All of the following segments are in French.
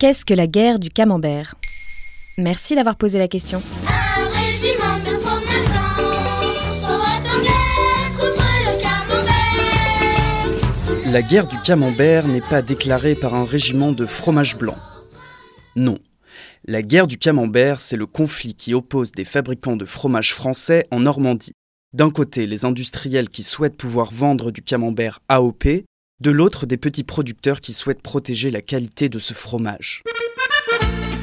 Qu'est-ce que la guerre du camembert? Merci d'avoir posé la question. Un régiment de fromage blanc sera en guerre contre le camembert. La guerre du camembert n'est pas déclarée par un régiment de fromage blanc. Non. La guerre du camembert, c'est le conflit qui oppose des fabricants de fromage français en Normandie. D'un côté, les industriels qui souhaitent pouvoir vendre du camembert AOP, de l'autre, des petits producteurs qui souhaitent protéger la qualité de ce fromage.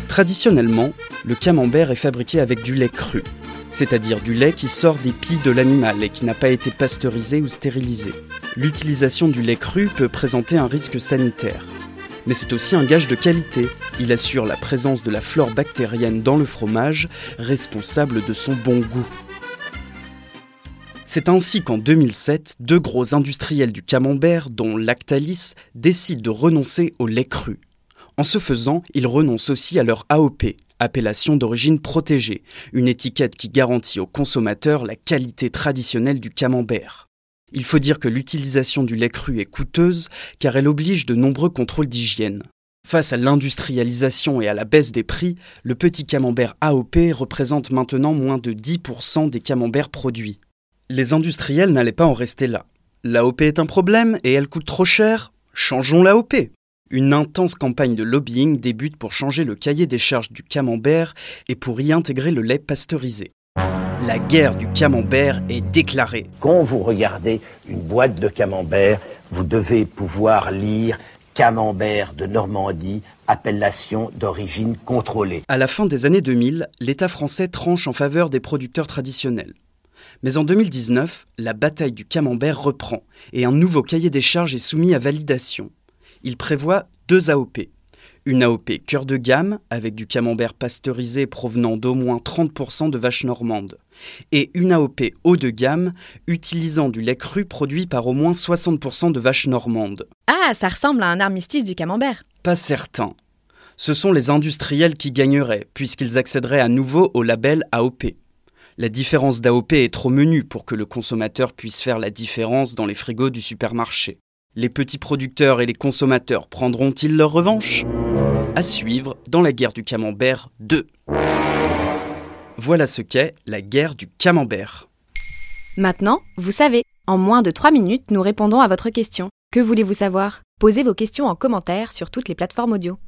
Traditionnellement, le camembert est fabriqué avec du lait cru, c'est-à-dire du lait qui sort des pies de l'animal et qui n'a pas été pasteurisé ou stérilisé. L'utilisation du lait cru peut présenter un risque sanitaire. Mais c'est aussi un gage de qualité. Il assure la présence de la flore bactérienne dans le fromage, responsable de son bon goût. C'est ainsi qu'en 2007, deux gros industriels du camembert, dont Lactalis, décident de renoncer au lait cru. En ce faisant, ils renoncent aussi à leur AOP, appellation d'origine protégée, une étiquette qui garantit aux consommateurs la qualité traditionnelle du camembert. Il faut dire que l'utilisation du lait cru est coûteuse car elle oblige de nombreux contrôles d'hygiène. Face à l'industrialisation et à la baisse des prix, le petit camembert AOP représente maintenant moins de 10% des camemberts produits. Les industriels n'allaient pas en rester là. L'AOP est un problème et elle coûte trop cher Changeons l'AOP Une intense campagne de lobbying débute pour changer le cahier des charges du camembert et pour y intégrer le lait pasteurisé. La guerre du camembert est déclarée. Quand vous regardez une boîte de camembert, vous devez pouvoir lire camembert de Normandie, appellation d'origine contrôlée. À la fin des années 2000, l'État français tranche en faveur des producteurs traditionnels. Mais en 2019, la bataille du camembert reprend et un nouveau cahier des charges est soumis à validation. Il prévoit deux AOP. Une AOP cœur de gamme, avec du camembert pasteurisé provenant d'au moins 30% de vaches normandes. Et une AOP haut de gamme, utilisant du lait cru produit par au moins 60% de vaches normandes. Ah, ça ressemble à un armistice du camembert. Pas certain. Ce sont les industriels qui gagneraient, puisqu'ils accéderaient à nouveau au label AOP. La différence d'AOP est trop menue pour que le consommateur puisse faire la différence dans les frigos du supermarché. Les petits producteurs et les consommateurs prendront-ils leur revanche? À suivre dans la guerre du camembert 2. Voilà ce qu'est la guerre du camembert. Maintenant, vous savez. En moins de 3 minutes, nous répondons à votre question. Que voulez-vous savoir? Posez vos questions en commentaire sur toutes les plateformes audio.